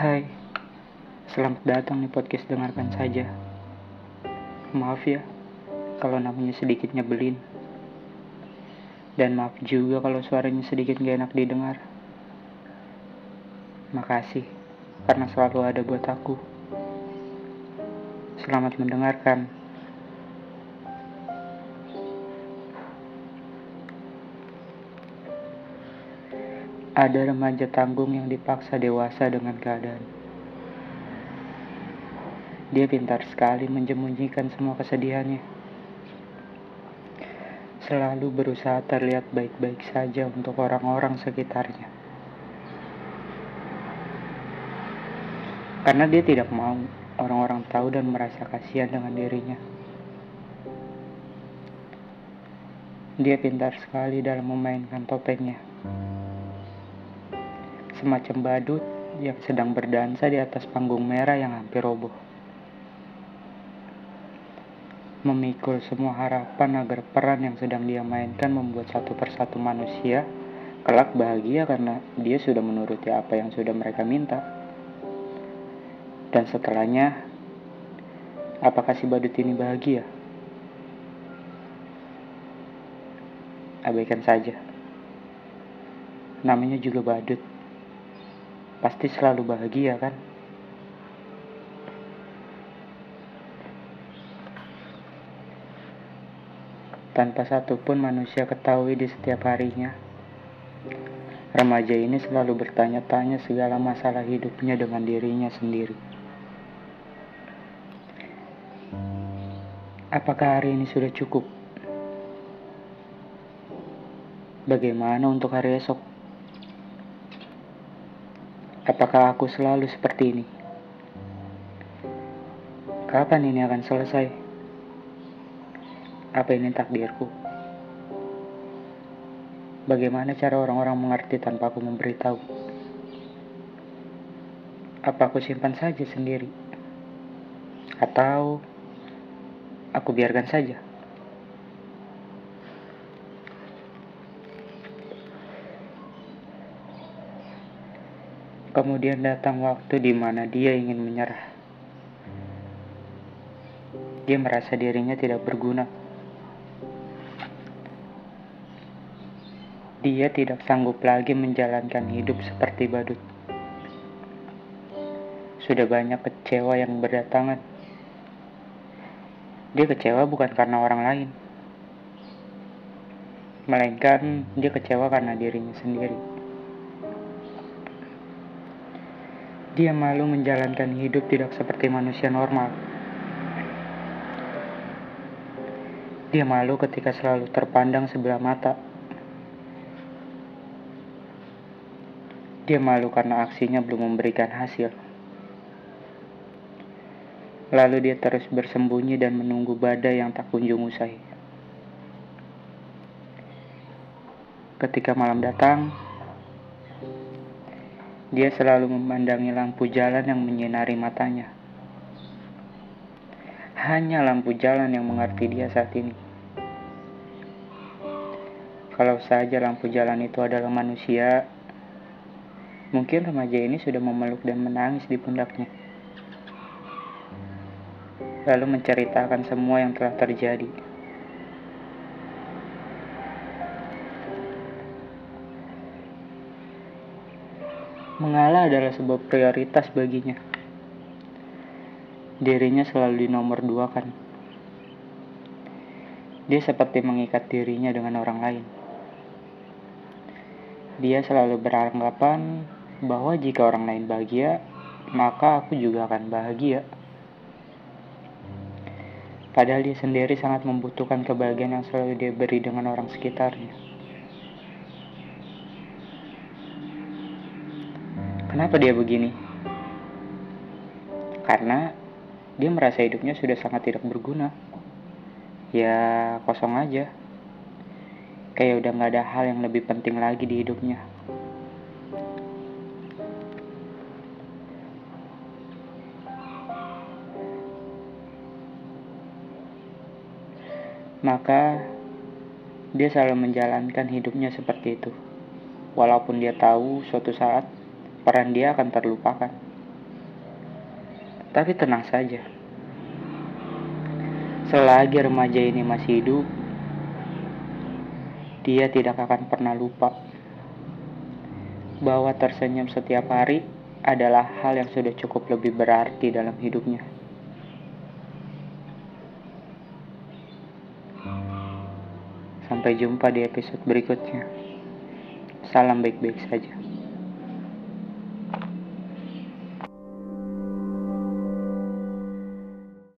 Hai, selamat datang di podcast Dengarkan Saja. Maaf ya, kalau namanya sedikit nyebelin. Dan maaf juga kalau suaranya sedikit gak enak didengar. Makasih, karena selalu ada buat aku. Selamat mendengarkan. Ada remaja tanggung yang dipaksa dewasa dengan keadaan. Dia pintar sekali menjemunyikan semua kesedihannya. Selalu berusaha terlihat baik-baik saja untuk orang-orang sekitarnya. Karena dia tidak mau orang-orang tahu dan merasa kasihan dengan dirinya. Dia pintar sekali dalam memainkan topengnya semacam badut yang sedang berdansa di atas panggung merah yang hampir roboh. Memikul semua harapan agar peran yang sedang dia mainkan membuat satu persatu manusia kelak bahagia karena dia sudah menuruti apa yang sudah mereka minta. Dan setelahnya, apakah si badut ini bahagia? Abaikan saja. Namanya juga badut pasti selalu bahagia kan? Tanpa satupun manusia ketahui di setiap harinya, remaja ini selalu bertanya-tanya segala masalah hidupnya dengan dirinya sendiri. Apakah hari ini sudah cukup? Bagaimana untuk hari esok? Apakah aku selalu seperti ini? Kapan ini akan selesai? Apa ini takdirku? Bagaimana cara orang-orang mengerti tanpa aku memberitahu? Apa aku simpan saja sendiri? Atau aku biarkan saja? Kemudian datang waktu di mana dia ingin menyerah. Dia merasa dirinya tidak berguna. Dia tidak sanggup lagi menjalankan hidup seperti badut. Sudah banyak kecewa yang berdatangan. Dia kecewa bukan karena orang lain, melainkan dia kecewa karena dirinya sendiri. Dia malu menjalankan hidup tidak seperti manusia normal. Dia malu ketika selalu terpandang sebelah mata. Dia malu karena aksinya belum memberikan hasil. Lalu dia terus bersembunyi dan menunggu badai yang tak kunjung usai. Ketika malam datang, dia selalu memandangi lampu jalan yang menyinari matanya. Hanya lampu jalan yang mengerti dia saat ini. Kalau saja lampu jalan itu adalah manusia, mungkin remaja ini sudah memeluk dan menangis di pundaknya. Lalu menceritakan semua yang telah terjadi. Mengalah adalah sebuah prioritas baginya. Dirinya selalu dinomor dua kan. Dia seperti mengikat dirinya dengan orang lain. Dia selalu beranggapan bahwa jika orang lain bahagia, maka aku juga akan bahagia. Padahal dia sendiri sangat membutuhkan kebahagiaan yang selalu dia beri dengan orang sekitarnya. Kenapa dia begini? Karena dia merasa hidupnya sudah sangat tidak berguna. Ya kosong aja. Kayak udah gak ada hal yang lebih penting lagi di hidupnya. Maka Dia selalu menjalankan hidupnya seperti itu, walaupun dia tahu suatu saat peran dia akan terlupakan. Tapi tenang saja, selagi remaja ini masih hidup, dia tidak akan pernah lupa bahwa tersenyum setiap hari adalah hal yang sudah cukup lebih berarti dalam hidupnya. Sampai jumpa di episode berikutnya. Salam baik-baik saja.